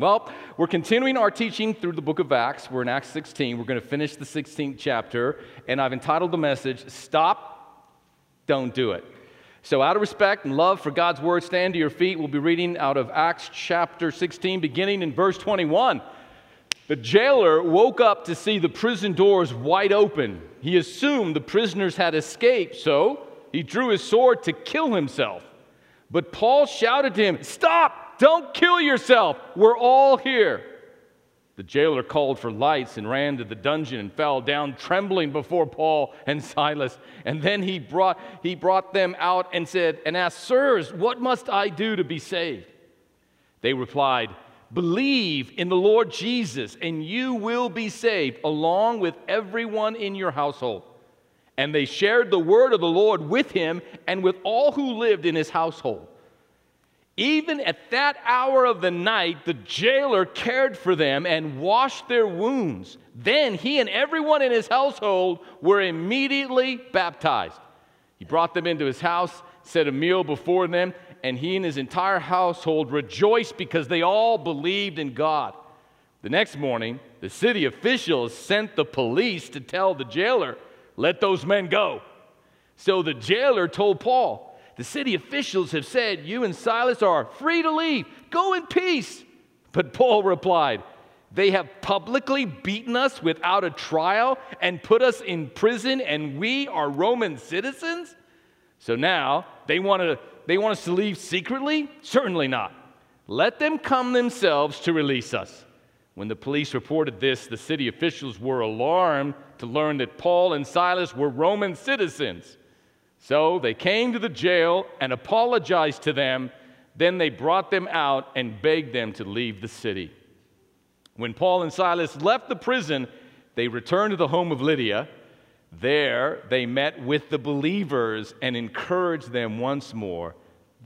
Well, we're continuing our teaching through the book of Acts. We're in Acts 16. We're going to finish the 16th chapter, and I've entitled the message, Stop, Don't Do It. So, out of respect and love for God's word, stand to your feet. We'll be reading out of Acts chapter 16, beginning in verse 21. The jailer woke up to see the prison doors wide open. He assumed the prisoners had escaped, so he drew his sword to kill himself. But Paul shouted to him, Stop! Don't kill yourself. We're all here. The jailer called for lights and ran to the dungeon and fell down trembling before Paul and Silas. And then he brought, he brought them out and said, and asked, Sirs, what must I do to be saved? They replied, Believe in the Lord Jesus, and you will be saved, along with everyone in your household. And they shared the word of the Lord with him and with all who lived in his household. Even at that hour of the night, the jailer cared for them and washed their wounds. Then he and everyone in his household were immediately baptized. He brought them into his house, set a meal before them, and he and his entire household rejoiced because they all believed in God. The next morning, the city officials sent the police to tell the jailer, Let those men go. So the jailer told Paul, the city officials have said, You and Silas are free to leave. Go in peace. But Paul replied, They have publicly beaten us without a trial and put us in prison, and we are Roman citizens? So now they want, to, they want us to leave secretly? Certainly not. Let them come themselves to release us. When the police reported this, the city officials were alarmed to learn that Paul and Silas were Roman citizens. So they came to the jail and apologized to them. Then they brought them out and begged them to leave the city. When Paul and Silas left the prison, they returned to the home of Lydia. There they met with the believers and encouraged them once more.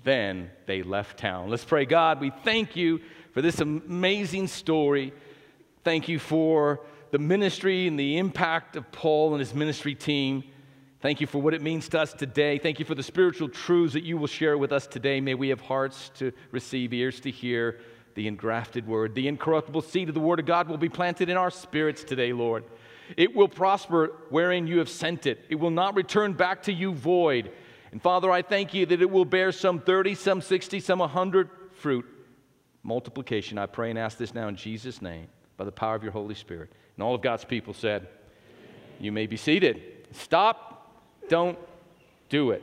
Then they left town. Let's pray, God, we thank you for this amazing story. Thank you for the ministry and the impact of Paul and his ministry team. Thank you for what it means to us today. Thank you for the spiritual truths that you will share with us today. May we have hearts to receive, ears to hear the engrafted word. The incorruptible seed of the word of God will be planted in our spirits today, Lord. It will prosper wherein you have sent it, it will not return back to you void. And Father, I thank you that it will bear some 30, some 60, some 100 fruit. Multiplication, I pray and ask this now in Jesus' name by the power of your Holy Spirit. And all of God's people said, You may be seated. Stop don't do it.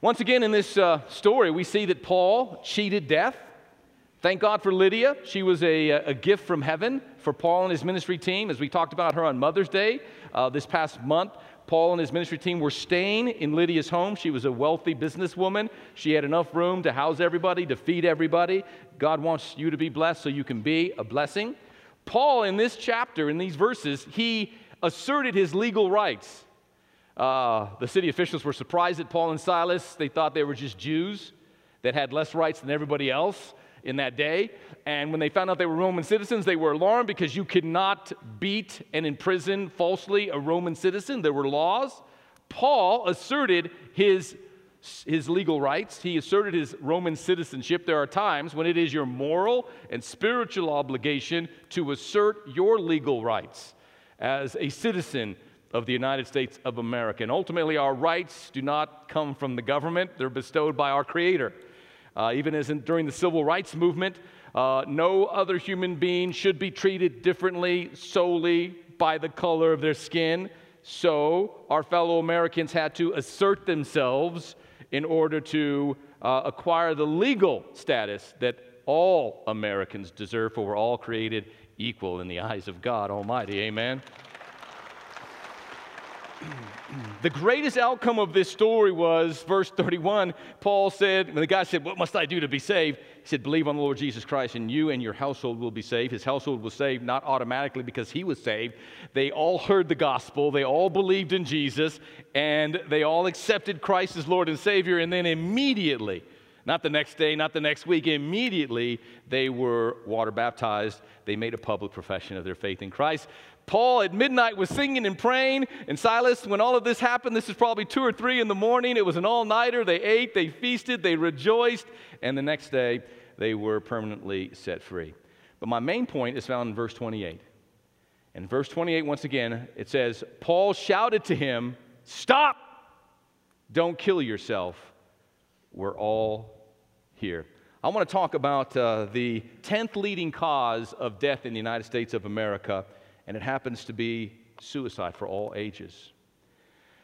Once again, in this uh, story, we see that Paul cheated death. Thank God for Lydia. She was a, a gift from heaven for Paul and his ministry team. As we talked about her on Mother's Day uh, this past month, Paul and his ministry team were staying in Lydia's home. She was a wealthy businesswoman. She had enough room to house everybody, to feed everybody. God wants you to be blessed so you can be a blessing. Paul, in this chapter, in these verses, he asserted his legal rights. Uh, the city officials were surprised at Paul and Silas. They thought they were just Jews that had less rights than everybody else in that day. And when they found out they were Roman citizens, they were alarmed because you could not beat and imprison falsely a Roman citizen. There were laws. Paul asserted his, his legal rights, he asserted his Roman citizenship. There are times when it is your moral and spiritual obligation to assert your legal rights as a citizen of the United States of America. And ultimately, our rights do not come from the government, they're bestowed by our Creator. Uh, even as in, during the civil rights movement, uh, no other human being should be treated differently solely by the color of their skin. So, our fellow Americans had to assert themselves in order to uh, acquire the legal status that all Americans deserve, for we're all created equal in the eyes of God Almighty. Amen the greatest outcome of this story was verse 31. Paul said, when the guy said, What must I do to be saved? He said, Believe on the Lord Jesus Christ, and you and your household will be saved. His household was saved not automatically because he was saved. They all heard the gospel, they all believed in Jesus, and they all accepted Christ as Lord and Savior, and then immediately, not the next day, not the next week, immediately they were water baptized. They made a public profession of their faith in Christ. Paul at midnight was singing and praying, and Silas, when all of this happened, this is probably two or three in the morning. It was an all nighter. They ate, they feasted, they rejoiced, and the next day they were permanently set free. But my main point is found in verse 28. In verse 28, once again, it says, Paul shouted to him, Stop! Don't kill yourself. We're all here. I want to talk about uh, the 10th leading cause of death in the United States of America, and it happens to be suicide for all ages.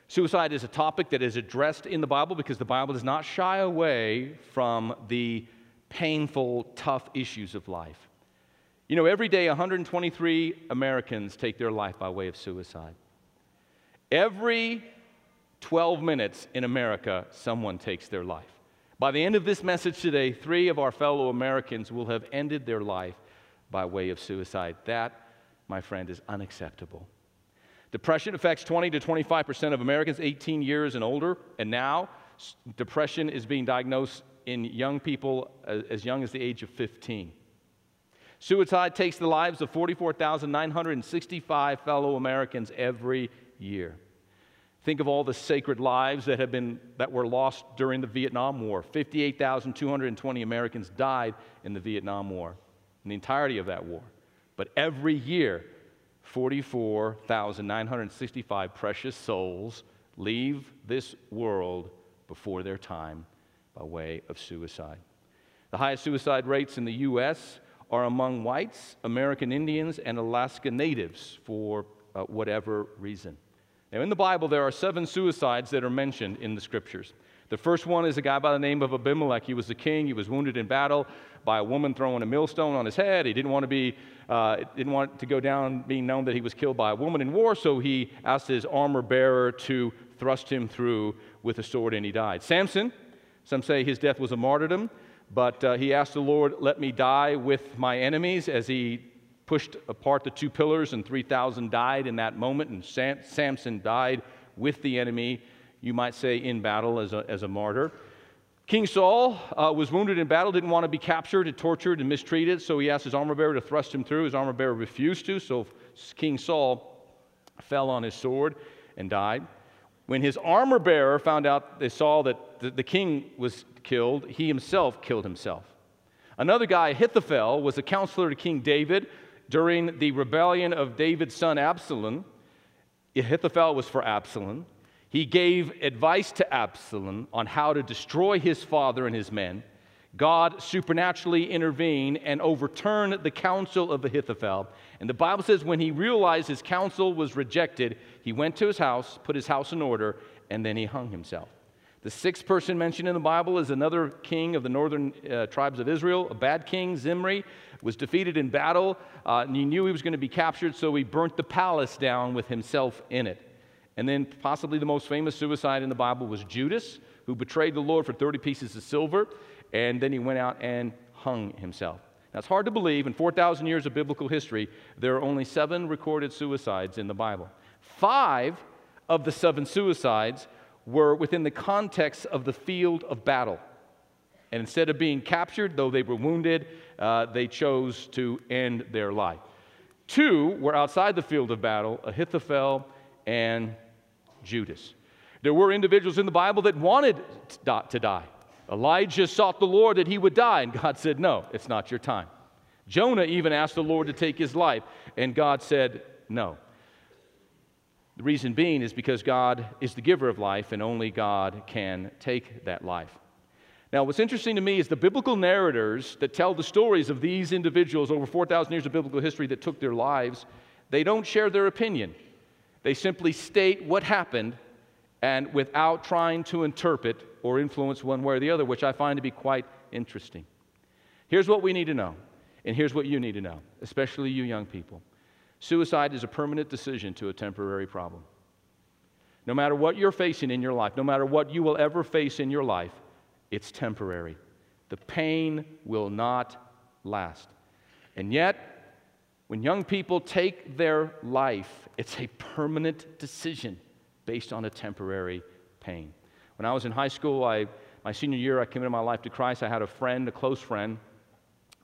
Suicide is a topic that is addressed in the Bible because the Bible does not shy away from the painful, tough issues of life. You know, every day 123 Americans take their life by way of suicide. Every 12 minutes in America, someone takes their life. By the end of this message today, three of our fellow Americans will have ended their life by way of suicide. That, my friend, is unacceptable. Depression affects 20 to 25% of Americans 18 years and older, and now depression is being diagnosed in young people uh, as young as the age of 15. Suicide takes the lives of 44,965 fellow Americans every year. Think of all the sacred lives that have been that were lost during the Vietnam War. 58,220 Americans died in the Vietnam War, in the entirety of that war. But every year, 44,965 precious souls leave this world before their time by way of suicide. The highest suicide rates in the U.S. are among whites, American Indians, and Alaska Natives for uh, whatever reason. Now, in the Bible, there are seven suicides that are mentioned in the scriptures. The first one is a guy by the name of Abimelech. He was the king. He was wounded in battle by a woman throwing a millstone on his head. He didn't want to be, uh, didn't want to go down being known that he was killed by a woman in war, so he asked his armor bearer to thrust him through with a sword, and he died. Samson, some say his death was a martyrdom, but uh, he asked the Lord, "Let me die with my enemies," as he pushed apart the two pillars, and 3,000 died in that moment, and Sam- Samson died with the enemy, you might say, in battle as a, as a martyr. King Saul uh, was wounded in battle, didn't want to be captured and tortured and mistreated, so he asked his armor bearer to thrust him through. His armor bearer refused to, so King Saul fell on his sword and died. When his armor bearer found out, they saw that the, the king was killed, he himself killed himself. Another guy, Ahithophel, was a counselor to King David during the rebellion of David's son Absalom, Ahithophel was for Absalom. He gave advice to Absalom on how to destroy his father and his men. God supernaturally intervened and overturned the counsel of Ahithophel. And the Bible says when he realized his counsel was rejected, he went to his house, put his house in order, and then he hung himself. The sixth person mentioned in the Bible is another king of the northern uh, tribes of Israel, a bad king, Zimri, was defeated in battle. Uh, and he knew he was going to be captured, so he burnt the palace down with himself in it. And then, possibly the most famous suicide in the Bible was Judas, who betrayed the Lord for 30 pieces of silver, and then he went out and hung himself. Now, it's hard to believe, in 4,000 years of biblical history, there are only seven recorded suicides in the Bible. Five of the seven suicides were within the context of the field of battle. And instead of being captured, though they were wounded, uh, they chose to end their life. Two were outside the field of battle Ahithophel and Judas. There were individuals in the Bible that wanted to die. Elijah sought the Lord that he would die, and God said, No, it's not your time. Jonah even asked the Lord to take his life, and God said, No. The reason being is because God is the giver of life, and only God can take that life. Now, what's interesting to me is the biblical narrators that tell the stories of these individuals over 4,000 years of biblical history that took their lives, they don't share their opinion. They simply state what happened and without trying to interpret or influence one way or the other, which I find to be quite interesting. Here's what we need to know, and here's what you need to know, especially you young people. Suicide is a permanent decision to a temporary problem. No matter what you're facing in your life, no matter what you will ever face in your life, it's temporary. The pain will not last. And yet, when young people take their life, it's a permanent decision based on a temporary pain. When I was in high school, I, my senior year, I committed my life to Christ. I had a friend, a close friend,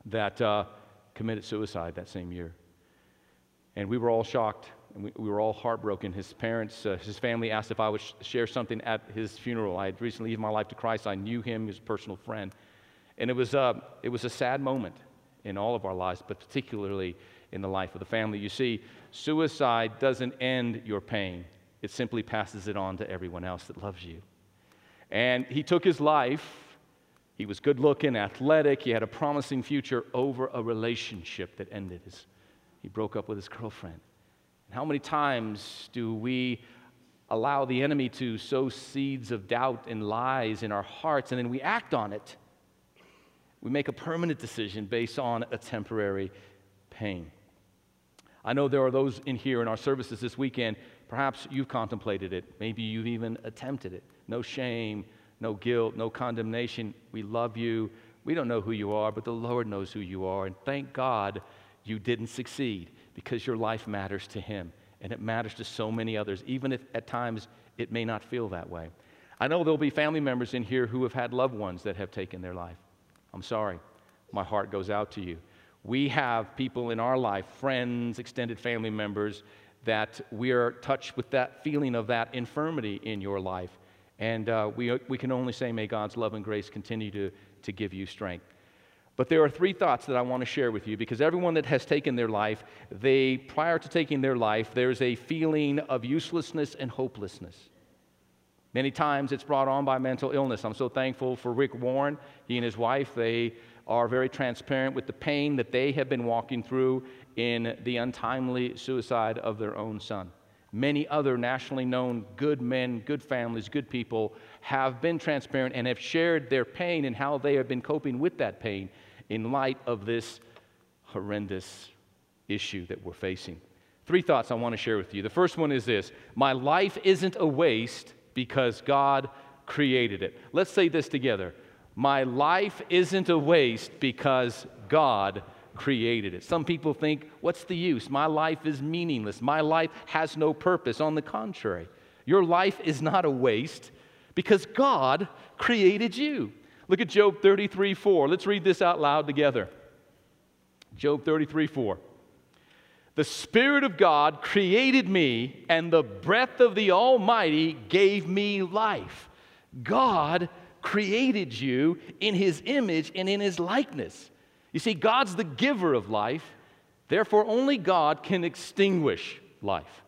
that uh, committed suicide that same year. And we were all shocked and we, we were all heartbroken. His parents, uh, his family asked if I would sh- share something at his funeral. I had recently given my life to Christ. I knew him, a personal friend. And it was, a, it was a sad moment in all of our lives, but particularly in the life of the family. You see, suicide doesn't end your pain, it simply passes it on to everyone else that loves you. And he took his life. He was good looking, athletic, he had a promising future over a relationship that ended. His, he broke up with his girlfriend. And how many times do we allow the enemy to sow seeds of doubt and lies in our hearts, and then we act on it? We make a permanent decision based on a temporary pain. I know there are those in here in our services this weekend, perhaps you've contemplated it, maybe you've even attempted it. No shame, no guilt, no condemnation. We love you. We don't know who you are, but the Lord knows who you are. And thank God you didn't succeed because your life matters to Him and it matters to so many others, even if at times it may not feel that way. I know there'll be family members in here who have had loved ones that have taken their life. I'm sorry. My heart goes out to you. We have people in our life, friends, extended family members, that we are touched with that feeling of that infirmity in your life. And uh, we, we can only say, may God's love and grace continue to, to give you strength. But there are three thoughts that I want to share with you because everyone that has taken their life, they, prior to taking their life, there's a feeling of uselessness and hopelessness. Many times it's brought on by mental illness. I'm so thankful for Rick Warren. He and his wife, they are very transparent with the pain that they have been walking through in the untimely suicide of their own son. Many other nationally known good men, good families, good people have been transparent and have shared their pain and how they have been coping with that pain in light of this horrendous issue that we're facing. Three thoughts I want to share with you. The first one is this My life isn't a waste because God created it. Let's say this together. My life isn't a waste because God created it. Some people think, what's the use? My life is meaningless. My life has no purpose. On the contrary, your life is not a waste because God created you. Look at Job 33 4. Let's read this out loud together. Job 33 4. The Spirit of God created me, and the breath of the Almighty gave me life. God created you in His image and in His likeness. You see, God's the giver of life, therefore, only God can extinguish life.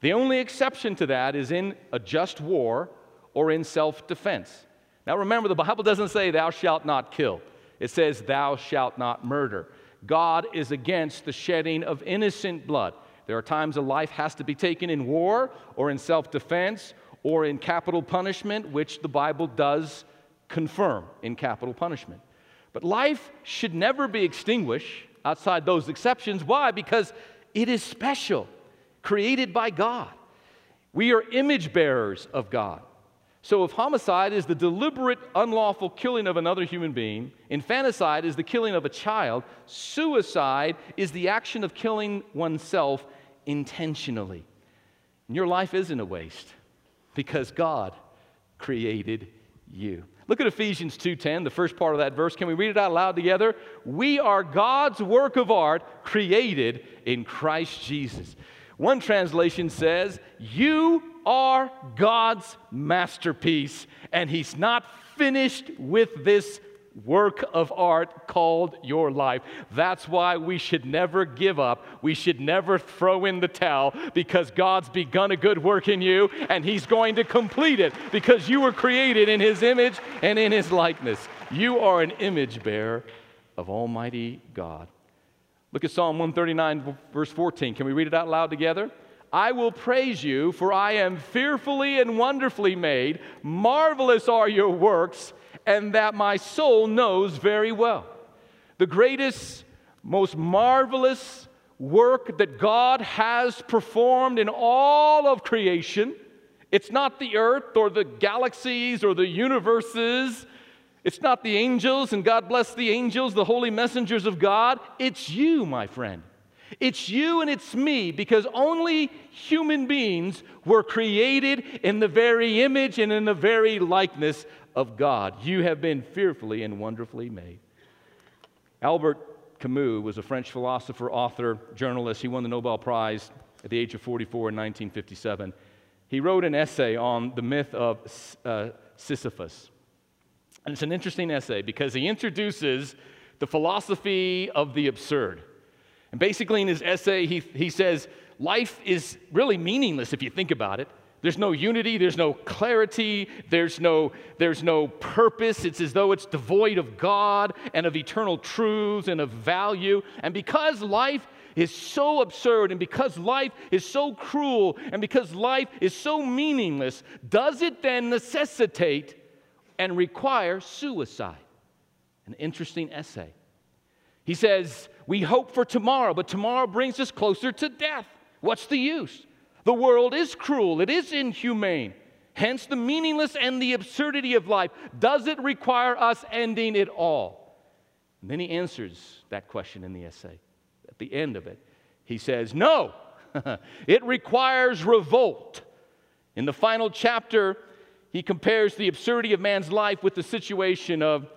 The only exception to that is in a just war or in self defense. Now, remember, the Bible doesn't say, Thou shalt not kill, it says, Thou shalt not murder. God is against the shedding of innocent blood. There are times a life has to be taken in war or in self defense or in capital punishment, which the Bible does confirm in capital punishment. But life should never be extinguished outside those exceptions. Why? Because it is special, created by God. We are image bearers of God. So, if homicide is the deliberate, unlawful killing of another human being, infanticide is the killing of a child, suicide is the action of killing oneself intentionally. And your life isn't a waste because God created you. Look at Ephesians 2:10, the first part of that verse. Can we read it out loud together? We are God's work of art created in Christ Jesus. One translation says, "You are God's masterpiece, and He's not finished with this work of art called your life. That's why we should never give up. We should never throw in the towel because God's begun a good work in you and He's going to complete it because you were created in His image and in His likeness. You are an image bearer of Almighty God. Look at Psalm 139, verse 14. Can we read it out loud together? I will praise you, for I am fearfully and wonderfully made. Marvelous are your works, and that my soul knows very well. The greatest, most marvelous work that God has performed in all of creation. It's not the earth or the galaxies or the universes. It's not the angels, and God bless the angels, the holy messengers of God. It's you, my friend. It's you and it's me because only human beings were created in the very image and in the very likeness of God. You have been fearfully and wonderfully made. Albert Camus was a French philosopher, author, journalist. He won the Nobel Prize at the age of 44 in 1957. He wrote an essay on the myth of uh, Sisyphus. And it's an interesting essay because he introduces the philosophy of the absurd. And basically, in his essay, he, he says life is really meaningless if you think about it. There's no unity, there's no clarity, there's no, there's no purpose. It's as though it's devoid of God and of eternal truths and of value. And because life is so absurd and because life is so cruel and because life is so meaningless, does it then necessitate and require suicide? An interesting essay. He says, We hope for tomorrow, but tomorrow brings us closer to death. What's the use? The world is cruel, it is inhumane. Hence, the meaningless and the absurdity of life. Does it require us ending it all? And then he answers that question in the essay. At the end of it, he says, No, it requires revolt. In the final chapter, he compares the absurdity of man's life with the situation of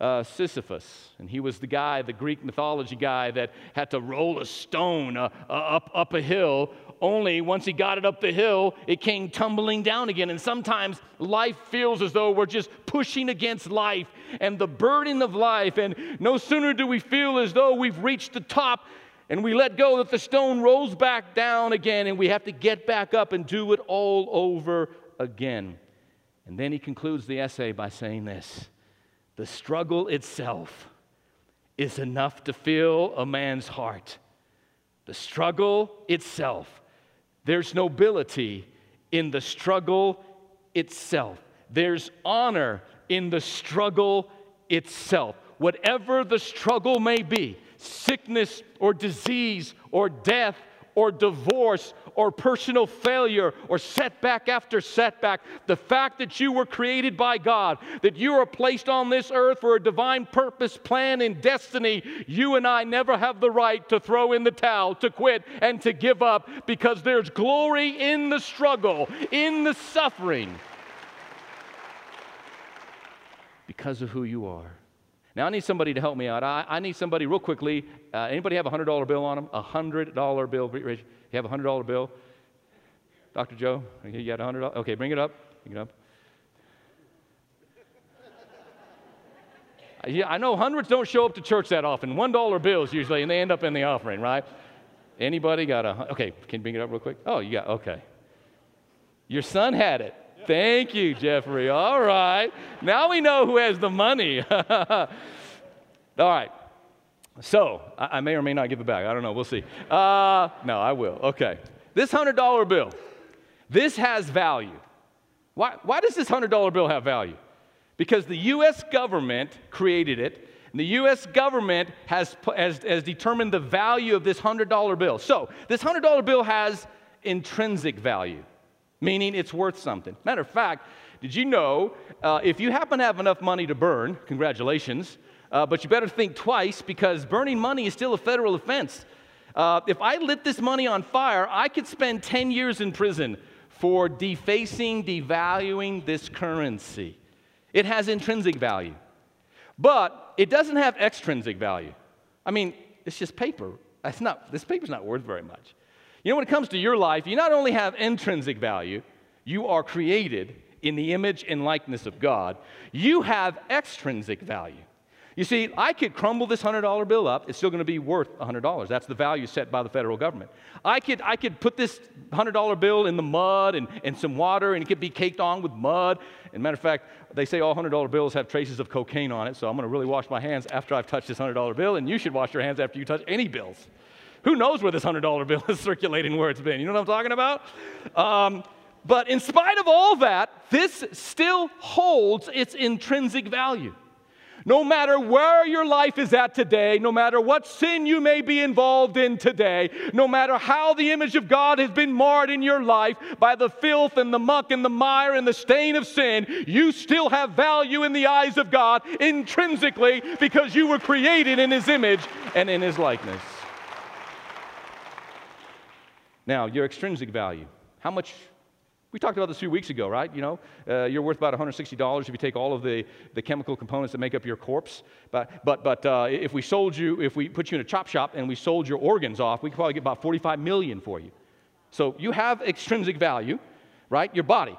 uh, Sisyphus. And he was the guy, the Greek mythology guy, that had to roll a stone uh, uh, up, up a hill. Only once he got it up the hill, it came tumbling down again. And sometimes life feels as though we're just pushing against life and the burden of life. And no sooner do we feel as though we've reached the top and we let go that the stone rolls back down again and we have to get back up and do it all over again. And then he concludes the essay by saying this the struggle itself is enough to fill a man's heart. The struggle itself. There's nobility in the struggle itself. There's honor in the struggle itself. Whatever the struggle may be sickness or disease or death or divorce or personal failure or setback after setback. The fact that you were created by God, that you are placed on this earth for a divine purpose, plan, and destiny, you and I never have the right to throw in the towel, to quit, and to give up because there's glory in the struggle, in the suffering, because of who you are. Now, I need somebody to help me out. I, I need somebody real quickly. Uh, anybody have a $100 bill on them? A $100 bill. You have a $100 bill? Dr. Joe, you got a $100? Okay, bring it up. Bring it up. Yeah, I know hundreds don't show up to church that often. $1 bills usually, and they end up in the offering, right? Anybody got a, okay, can you bring it up real quick? Oh, you got, okay. Your son had it. Thank you, Jeffrey. All right. Now we know who has the money. All right. So, I, I, may or may not give it back. I don't know. We'll see. Uh, no, I will. Okay. This $100 bill, this has value. Why, why does this $100 bill have value? Because the U.S. government created it, and the U.S. government has, has, has determined the value of this $100 bill. So, this $100 bill has intrinsic value meaning it's worth something. Matter of fact, did you know uh, if you happen to have enough money to burn, congratulations, uh, but you better think twice because burning money is still a federal offense. Uh, if I lit this money on fire, I could spend 10 years in prison for defacing, devaluing this currency. It has intrinsic value, but it doesn't have extrinsic value. I mean, it's just paper. It's not, this paper's not worth very much. You know, when it comes to your life, you not only have intrinsic value, you are created in the image and likeness of God, you have extrinsic value. You see, I could crumble this $100 bill up, it's still going to be worth $100. That's the value set by the federal government. I could, I could put this $100 bill in the mud and, and some water, and it could be caked on with mud. And matter of fact, they say all $100 bills have traces of cocaine on it, so I'm going to really wash my hands after I've touched this $100 bill, and you should wash your hands after you touch any bills. Who knows where this $100 bill is circulating, where it's been? You know what I'm talking about? Um, but in spite of all that, this still holds its intrinsic value. No matter where your life is at today, no matter what sin you may be involved in today, no matter how the image of God has been marred in your life by the filth and the muck and the mire and the stain of sin, you still have value in the eyes of God intrinsically because you were created in His image and in His likeness. Now, your extrinsic value. How much? We talked about this a few weeks ago, right? You know, uh, you're worth about $160 if you take all of the, the chemical components that make up your corpse. But, but, but uh, if we sold you, if we put you in a chop shop and we sold your organs off, we could probably get about 45 million for you. So you have extrinsic value, right? Your body.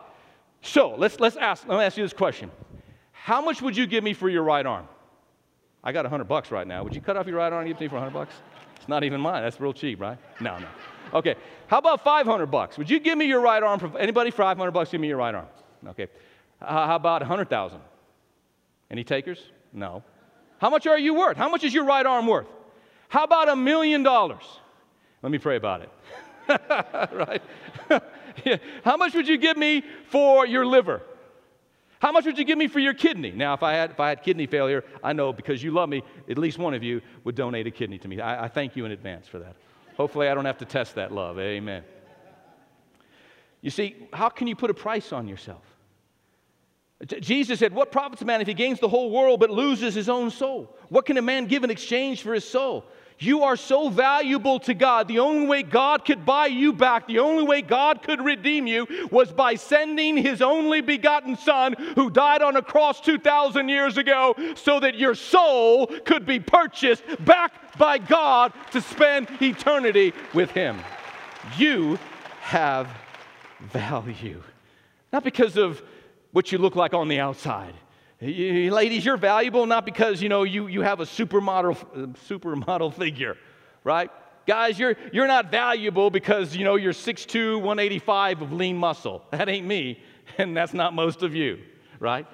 So let's, let's ask, let me ask you this question. How much would you give me for your right arm? I got 100 bucks right now. Would you cut off your right arm and give me for 100 bucks? It's not even mine. That's real cheap, right? No, no. Okay. How about 500 bucks? Would you give me your right arm? For, anybody 500 bucks? Give me your right arm. Okay. Uh, how about 100,000? Any takers? No. How much are you worth? How much is your right arm worth? How about a million dollars? Let me pray about it. right? yeah. How much would you give me for your liver? How much would you give me for your kidney? Now, if I had, if I had kidney failure, I know because you love me, at least one of you would donate a kidney to me. I, I thank you in advance for that. Hopefully, I don't have to test that love. Amen. You see, how can you put a price on yourself? Jesus said, What profits a man if he gains the whole world but loses his own soul? What can a man give in exchange for his soul? You are so valuable to God. The only way God could buy you back, the only way God could redeem you was by sending his only begotten Son who died on a cross 2,000 years ago so that your soul could be purchased back by God to spend eternity with him. You have value. Not because of what you look like on the outside. You, ladies, you're valuable not because, you know, you, you have a supermodel, supermodel figure, right? Guys, you're, you're not valuable because, you know, you're 6'2", 185 of lean muscle. That ain't me, and that's not most of you, right?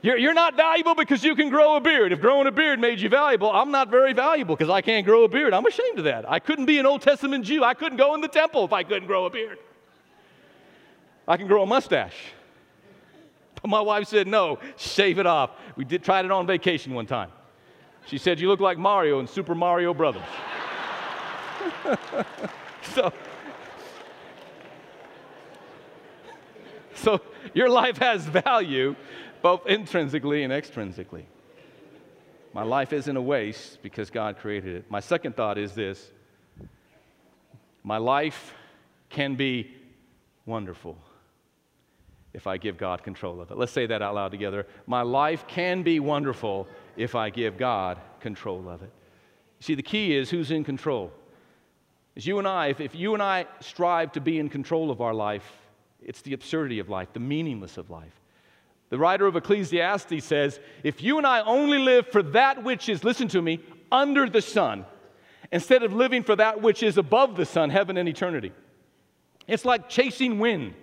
You're, you're not valuable because you can grow a beard. If growing a beard made you valuable, I'm not very valuable because I can't grow a beard. I'm ashamed of that. I couldn't be an Old Testament Jew. I couldn't go in the temple if I couldn't grow a beard. I can grow a mustache. But my wife said, no, shave it off. We did tried it on vacation one time. She said, you look like Mario in Super Mario Brothers. so, so your life has value both intrinsically and extrinsically. My life isn't a waste because God created it. My second thought is this my life can be wonderful if I give God control of it. Let's say that out loud together. My life can be wonderful if I give God control of it. See, the key is who's in control. Is you and I, if, if you and I strive to be in control of our life, it's the absurdity of life, the meaningless of life. The writer of Ecclesiastes says, if you and I only live for that which is, listen to me, under the sun, instead of living for that which is above the sun, heaven and eternity, it's like chasing wind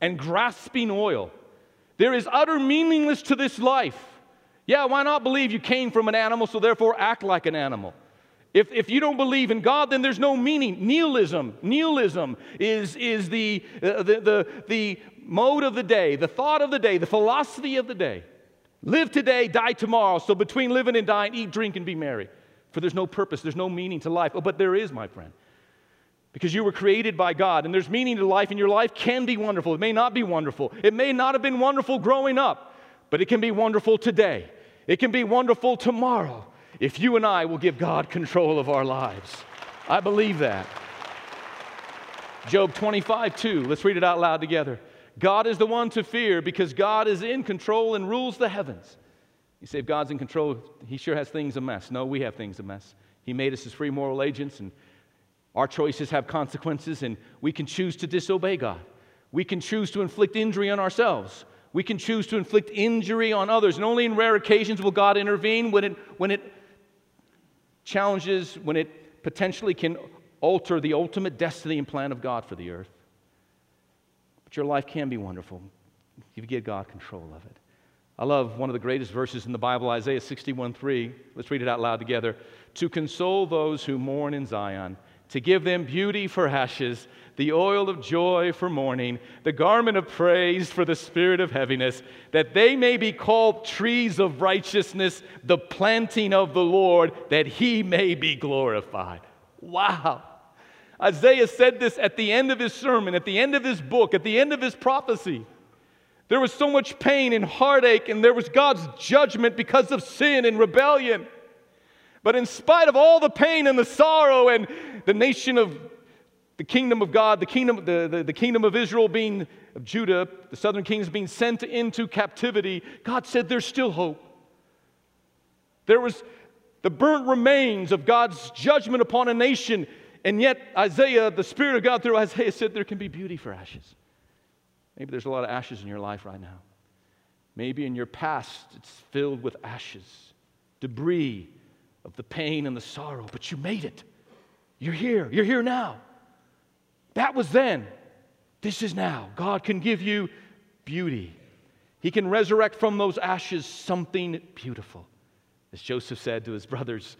and grasping oil. There is utter meaningless to this life. Yeah, why not believe you came from an animal, so therefore act like an animal? If, if you don't believe in God, then there's no meaning. Nihilism, nihilism is, is the, uh, the, the, the mode of the day, the thought of the day, the philosophy of the day. Live today, die tomorrow. So between living and dying, eat, drink, and be merry. For there's no purpose, there's no meaning to life. Oh, but there is, my friend because you were created by God and there's meaning to life, and your life can be wonderful. It may not be wonderful. It may not have been wonderful growing up, but it can be wonderful today. It can be wonderful tomorrow if you and I will give God control of our lives. I believe that. Job 25, 2. Let's read it out loud together. God is the one to fear because God is in control and rules the heavens. You say, if God's in control, He sure has things a mess. No, we have things a mess. He made us as free moral agents, and our choices have consequences, and we can choose to disobey God. We can choose to inflict injury on ourselves. We can choose to inflict injury on others. And only in rare occasions will God intervene when it, when it challenges, when it potentially can alter the ultimate destiny and plan of God for the earth. But your life can be wonderful if you give God control of it. I love one of the greatest verses in the Bible, Isaiah 61 3. Let's read it out loud together. To console those who mourn in Zion to give them beauty for ashes, the oil of joy for mourning, the garment of praise for the spirit of heaviness, that they may be called trees of righteousness, the planting of the Lord, that he may be glorified. Wow. Isaiah said this at the end of his sermon, at the end of his book, at the end of his prophecy. There was so much pain and heartache, and there was God's judgment because of sin and rebellion. But in spite of all the pain and the sorrow and the nation of the kingdom of God, the kingdom, the, the, the kingdom of Israel being, of Judah, the southern kings being sent into captivity, God said there's still hope. There was the burnt remains of God's judgment upon a nation, and yet Isaiah, the Spirit of God through Isaiah said there can be beauty for ashes. Maybe there's a lot of ashes in your life right now. Maybe in your past it's filled with ashes, debris of the pain and the sorrow, but you made it. You're here. You're here now. That was then. This is now. God can give you beauty. He can resurrect from those ashes something beautiful. As Joseph said to his brothers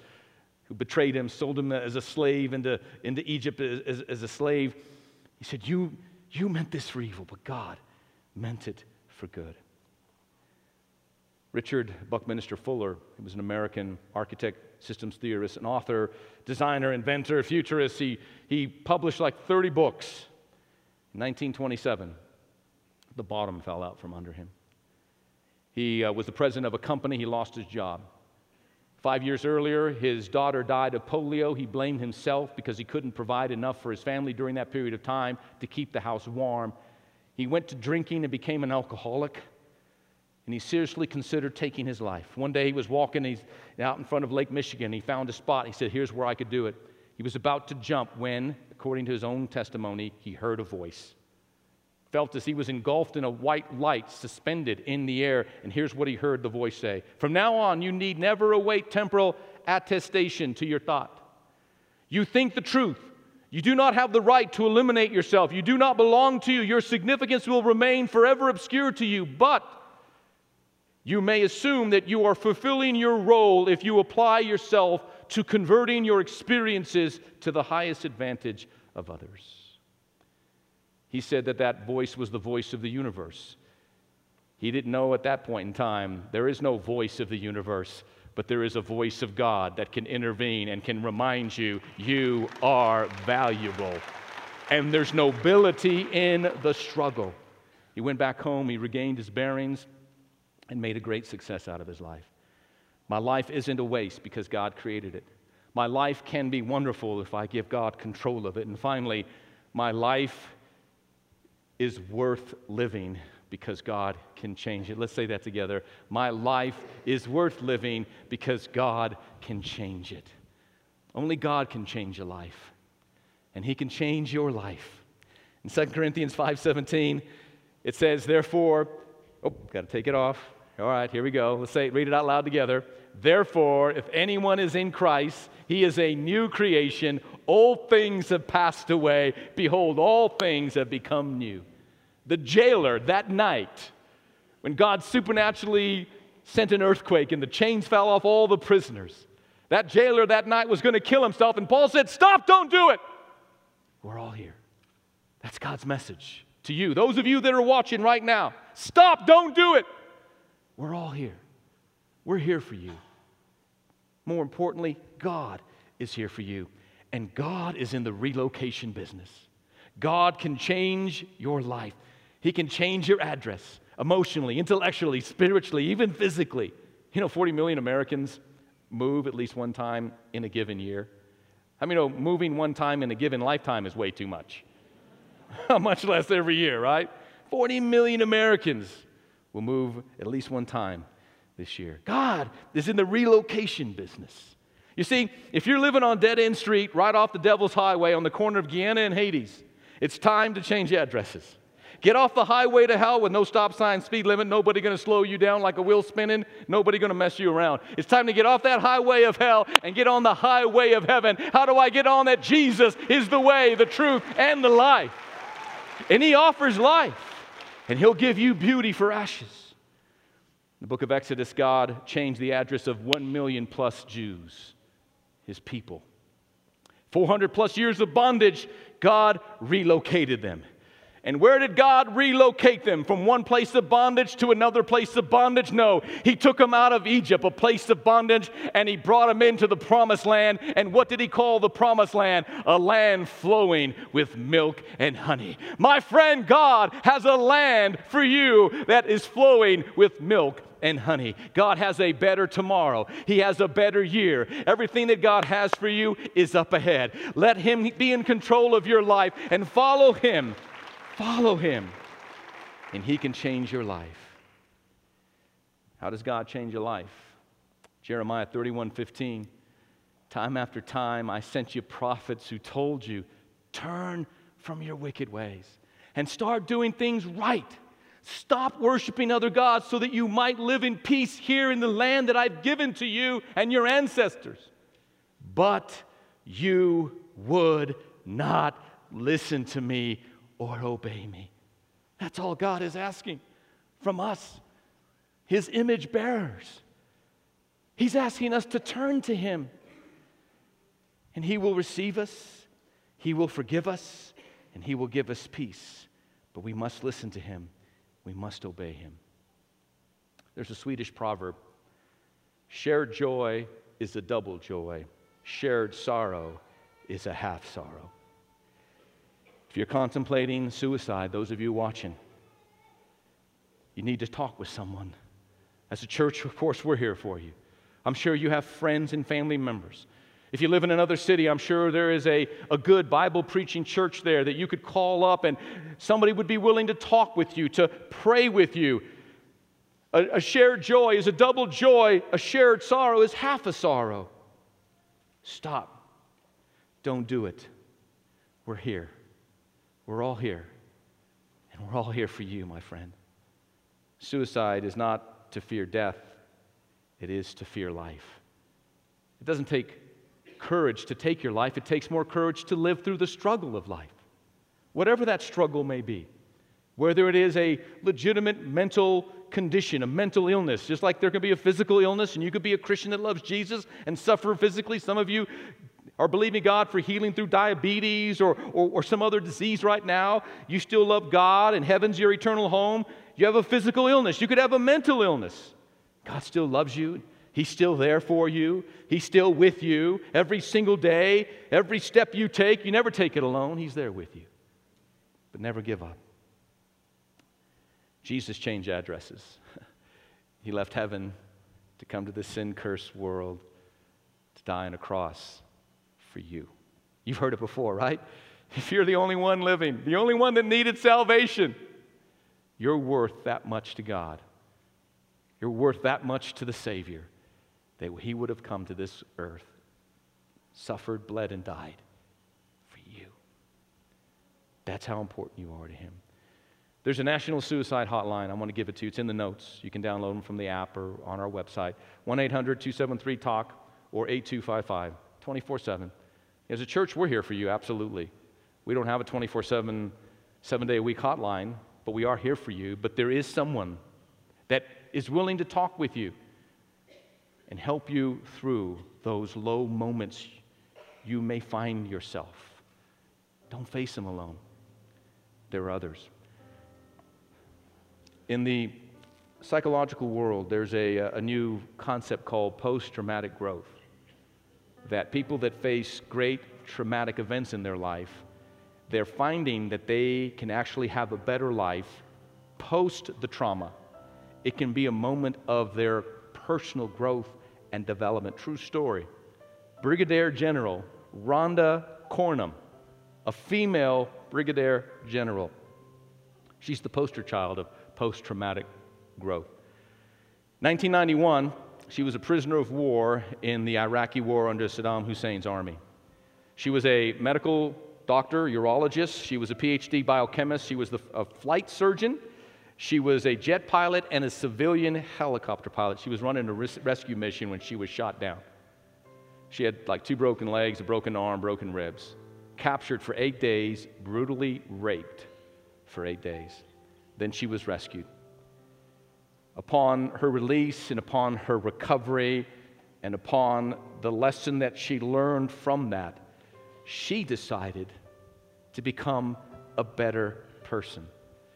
who betrayed him, sold him as a slave into, into Egypt as, as, a slave, he said, you, you meant this for evil, but God meant it for good. Richard Buckminster Fuller, he was an American architect, systems theorist, an author, designer, inventor, futurist. He, he published like 30 books. In 1927, the bottom fell out from under him. He uh, was the president of a company, he lost his job. Five years earlier, his daughter died of polio. He blamed himself because he couldn't provide enough for his family during that period of time to keep the house warm. He went to drinking and became an alcoholic and he seriously considered taking his life. One day he was walking he's out in front of Lake Michigan. He found a spot. He said, Here's where I could do it. He was about to jump when, according to his own testimony, he heard a voice. Felt as he was engulfed in a white light suspended in the air. And here's what he heard the voice say From now on, you need never await temporal attestation to your thought. You think the truth. You do not have the right to eliminate yourself. You do not belong to you. Your significance will remain forever obscure to you. But you may assume that you are fulfilling your role if you apply yourself to converting your experiences to the highest advantage of others. He said that that voice was the voice of the universe. He didn't know at that point in time there is no voice of the universe, but there is a voice of God that can intervene and can remind you you are valuable. And there's nobility in the struggle. He went back home, he regained his bearings and made a great success out of his life. My life isn't a waste because God created it. My life can be wonderful if I give God control of it. And finally, my life is worth living because God can change it. Let's say that together. My life is worth living because God can change it. Only God can change a life. And he can change your life. In 2 Corinthians 5:17, it says, "Therefore, oh, got to take it off. All right, here we go. Let's say read it out loud together. Therefore, if anyone is in Christ, he is a new creation. Old things have passed away. Behold, all things have become new. The jailer that night, when God supernaturally sent an earthquake and the chains fell off all the prisoners, that jailer that night was going to kill himself. And Paul said, Stop, don't do it. We're all here. That's God's message to you. Those of you that are watching right now, stop, don't do it. We're all here. We're here for you. More importantly, God is here for you. And God is in the relocation business. God can change your life. He can change your address emotionally, intellectually, spiritually, even physically. You know, 40 million Americans move at least one time in a given year. I mean, you know moving one time in a given lifetime is way too much. much less every year, right? 40 million Americans will move at least one time this year. God is in the relocation business. You see, if you're living on Dead End Street right off the Devil's Highway on the corner of Gehenna and Hades, it's time to change addresses. Get off the highway to hell with no stop sign, speed limit, nobody gonna slow you down like a wheel spinning, nobody gonna mess you around. It's time to get off that highway of hell and get on the highway of heaven. How do I get on that? Jesus is the way, the truth, and the life. And He offers life and he'll give you beauty for ashes. In the book of Exodus, God changed the address of one million plus Jews, his people. 400 plus years of bondage, God relocated them. And where did God relocate them? From one place of bondage to another place of bondage? No. He took them out of Egypt, a place of bondage, and He brought them into the promised land. And what did He call the promised land? A land flowing with milk and honey. My friend, God has a land for you that is flowing with milk and honey. God has a better tomorrow. He has a better year. Everything that God has for you is up ahead. Let Him be in control of your life and follow Him Follow him, and he can change your life. How does God change your life? Jeremiah 31 15. Time after time, I sent you prophets who told you, turn from your wicked ways and start doing things right Stop worshiping other gods so that you might live in peace here in the land that I've given to you and your ancestors. But you would not listen to me or obey me. That's all God is asking from us, His image bearers. He's asking us to turn to Him, and He will receive us, He will forgive us, and He will give us peace. But we must listen to Him, we must obey Him. There's a Swedish proverb shared joy is a double joy, shared sorrow is a half sorrow. If you're contemplating suicide, those of you watching, you need to talk with someone. As a church, of course, we're here for you. I'm sure you have friends and family members. If you live in another city, I'm sure there is a, a good Bible preaching church there that you could call up and somebody would be willing to talk with you, to pray with you. A, a shared joy is a double joy, a shared sorrow is half a sorrow. Stop. Don't do it. We're here. We're all here. And we're all here for you, my friend. Suicide is not to fear death, it is to fear life. It doesn't take courage to take your life, it takes more courage to live through the struggle of life, whatever that struggle may be. Whether it is a legitimate mental condition, a mental illness, just like there can be a physical illness, and you could be a Christian that loves Jesus and suffer physically. Some of you are believing God for healing through diabetes or, or, or, some other disease right now, you still love God and heaven's your eternal home. You have a physical illness, you could have a mental illness. God still loves you. He's still there for you. He's still with you every single day, every step you take. You never take it alone. He's there with you. But never give up. Jesus changed addresses. he left heaven to come to this sin cursed world to die on a cross for you. You've heard it before, right? If you're the only one living, the only one that needed salvation, you're worth that much to God. You're worth that much to the Savior that He would have come to this earth, suffered, bled, and died for you. That's how important you are to Him. There's a national suicide hotline. I want to give it to you. It's in the notes. You can download them from the app or on our website 1 800 273 TALK or 8255 24 7. As a church, we're here for you, absolutely. We don't have a 24 7, seven day a week hotline, but we are here for you. But there is someone that is willing to talk with you and help you through those low moments you may find yourself. Don't face them alone, there are others. In the psychological world, there's a, a new concept called post traumatic growth that people that face great traumatic events in their life, they're finding that they can actually have a better life post the trauma. It can be a moment of their personal growth and development. True story. Brigadier General Rhonda Cornum, a female brigadier general. She's the poster child of post traumatic growth. 1991, she was a prisoner of war in the Iraqi war under Saddam Hussein's army. She was a medical doctor, urologist. She was a PhD biochemist. She was the, a flight surgeon. She was a jet pilot and a civilian helicopter pilot. She was running a res- rescue mission when she was shot down. She had like two broken legs, a broken arm, broken ribs. Captured for eight days, brutally raped for eight days. Then she was rescued upon her release and upon her recovery and upon the lesson that she learned from that, she decided to become a better person.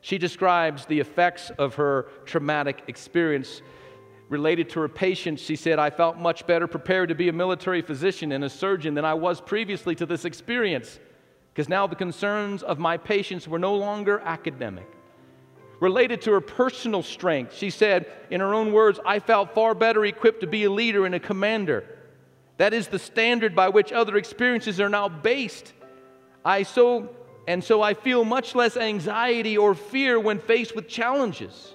She describes the effects of her traumatic experience related to her patients. She said, I felt much better prepared to be a military physician and a surgeon than I was previously to this experience, because now the concerns of my patients were no longer academic related to her personal strength. She said, in her own words, I felt far better equipped to be a leader and a commander. That is the standard by which other experiences are now based. I so and so I feel much less anxiety or fear when faced with challenges.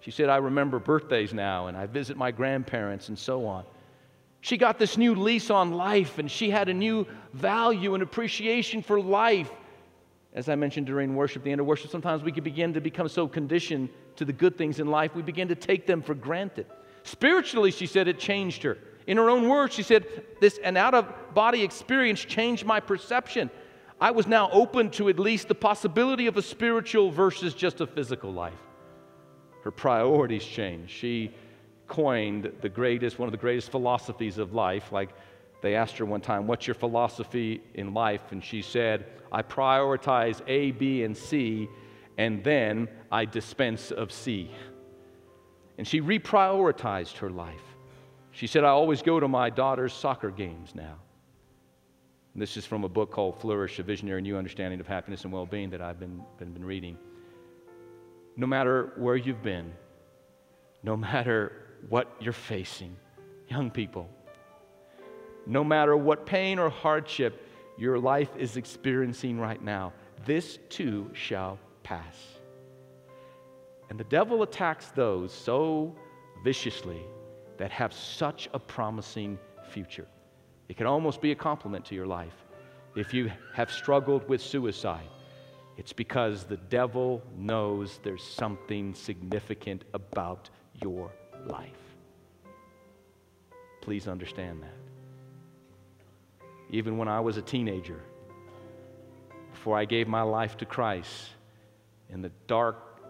She said, I remember birthdays now and I visit my grandparents and so on. She got this new lease on life and she had a new value and appreciation for life As I mentioned during worship, the end of worship, sometimes we can begin to become so conditioned to the good things in life, we begin to take them for granted. Spiritually, she said it changed her. In her own words, she said, This an out of body experience changed my perception. I was now open to at least the possibility of a spiritual versus just a physical life. Her priorities changed. She coined the greatest, one of the greatest philosophies of life. Like they asked her one time, What's your philosophy in life? And she said, I prioritize A, B, and C, and then I dispense of C. And she reprioritized her life. She said, I always go to my daughter's soccer games now. And this is from a book called Flourish, A Visionary New Understanding of Happiness and Well-Being that I've been, been, been reading. No matter where you've been, no matter what you're facing, young people, no matter what pain or hardship your life is experiencing right now, this too shall pass. And the devil attacks those so viciously that have such a promising future. It can almost be a compliment to your life. If you have struggled with suicide, it's because the devil knows there's something significant about your life. Please understand that. Even when I was a teenager, before I gave my life to Christ, in the dark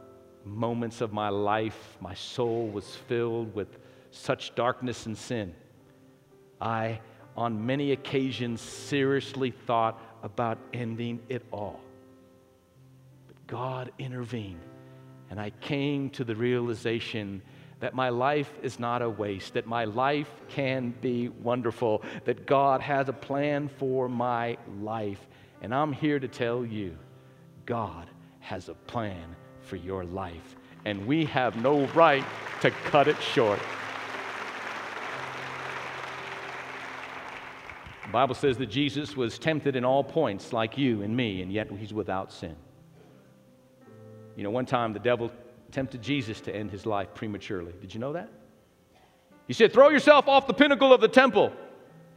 moments of my life, my soul was filled with such darkness and sin. I on many occasions seriously thought about ending it all. But God intervened, and I came to the realization that my life is not a waste, that my life can be wonderful, that God has a plan for my life. And I'm here to tell you God has a plan for your life, and we have no right to cut it short. The Bible says that Jesus was tempted in all points like you and me, and yet he's without sin. You know, one time the devil tempted Jesus to end his life prematurely. Did you know that? He said, Throw yourself off the pinnacle of the temple.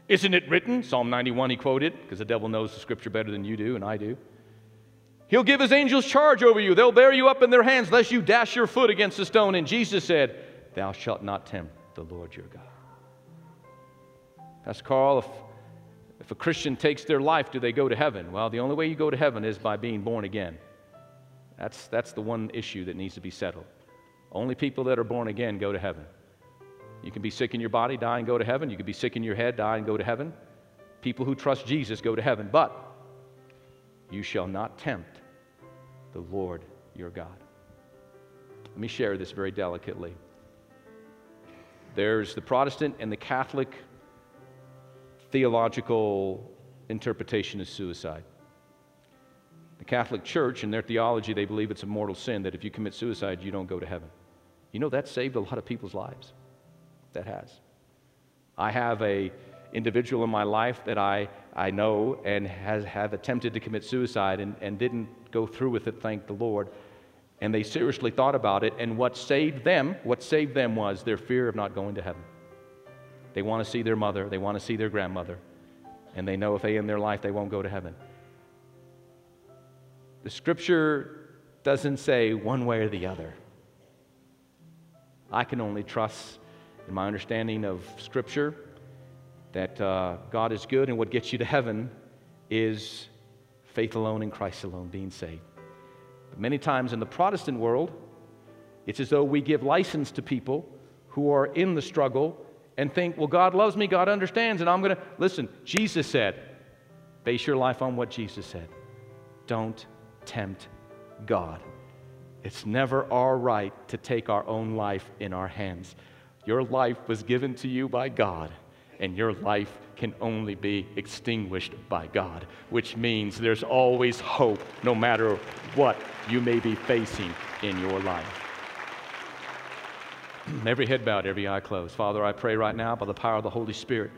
Isn't it written? Psalm 91, he quoted, because the devil knows the scripture better than you do and I do. He'll give his angels charge over you. They'll bear you up in their hands, lest you dash your foot against a stone. And Jesus said, Thou shalt not tempt the Lord your God. Pastor Carl, if if a Christian takes their life, do they go to heaven? Well, the only way you go to heaven is by being born again. That's, that's the one issue that needs to be settled. Only people that are born again go to heaven. You can be sick in your body, die, and go to heaven. You can be sick in your head, die, and go to heaven. People who trust Jesus go to heaven. But you shall not tempt the Lord your God. Let me share this very delicately. There's the Protestant and the Catholic theological interpretation of suicide. The Catholic Church, in their theology, they believe it's a mortal sin that if you commit suicide, you don't go to heaven. You know, that saved a lot of people's lives. That has. I have a individual in my life that I, I know and has have attempted to commit suicide and, and didn't go through with it, thank the Lord. And they seriously thought about it, and what saved them, what saved them was their fear of not going to heaven. They want to see their mother, they want to see their grandmother, and they know if they end their life, they won't go to heaven. The scripture doesn't say one way or the other. I can only trust in my understanding of scripture that uh, God is good, and what gets you to heaven is faith alone in Christ alone, being saved. But many times in the Protestant world, it's as though we give license to people who are in the struggle and think, well, God loves me, God understands, and I'm going to listen. Jesus said, base your life on what Jesus said. Don't tempt God. It's never our right to take our own life in our hands. Your life was given to you by God, and your life can only be extinguished by God, which means there's always hope no matter what you may be facing in your life. every head bowed, every eye closed. Father, I pray right now by the power of the Holy Spirit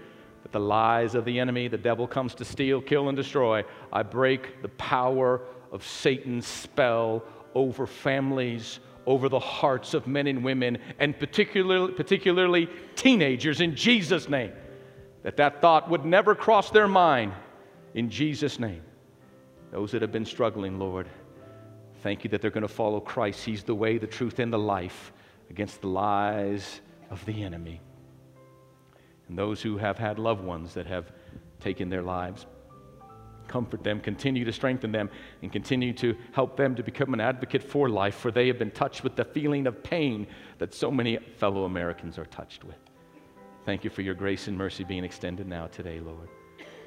that the lies of the enemy, the devil comes to steal, kill, and destroy. I break the power of Satan's spell over families, over the hearts of men and women, and particularly, particularly teenagers in Jesus' name. That that thought would never cross their mind in Jesus' name those that have been struggling, Lord. Thank you that they're going to follow Christ. He's the way, the truth, and the life against the lies of the enemy. And those who have had loved ones that have taken their lives, comfort them, continue to strengthen them, and continue to help them to become an advocate for life, for they have been touched with the feeling of pain that so many fellow Americans are touched with. Thank you for your grace and mercy being extended now today, Lord.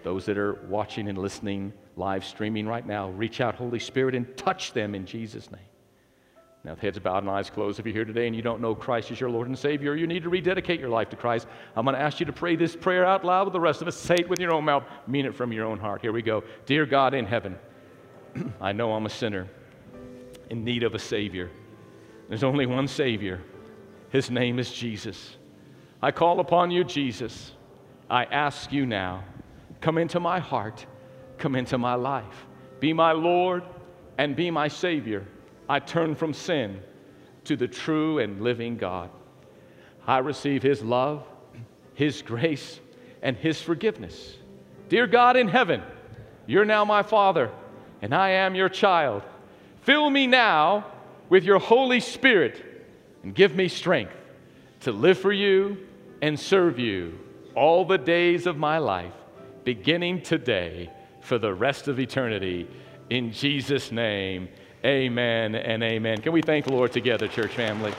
Those that are watching and listening, live streaming right now, reach out, Holy Spirit, and touch them in Jesus' name. Now, with heads bowed and eyes closed, if you're here today and you don't know Christ as your Lord and Savior, you need to rededicate your life to Christ. I'm going to ask you to pray this prayer out loud with the rest of us. Say it with your own mouth, mean it from your own heart. Here we go. Dear God in heaven, I know I'm a sinner in need of a Savior. There's only one Savior, His name is Jesus. I call upon you, Jesus. I ask you now, come into my heart, come into my life. Be my Lord and be my Savior. I turn from sin to the true and living God. I receive His love, His grace, and His forgiveness. Dear God in heaven, you're now my Father, and I am your child. Fill me now with your Holy Spirit and give me strength to live for you and serve you all the days of my life, beginning today for the rest of eternity. In Jesus' name. Amen and amen. Can we thank the Lord together, church family?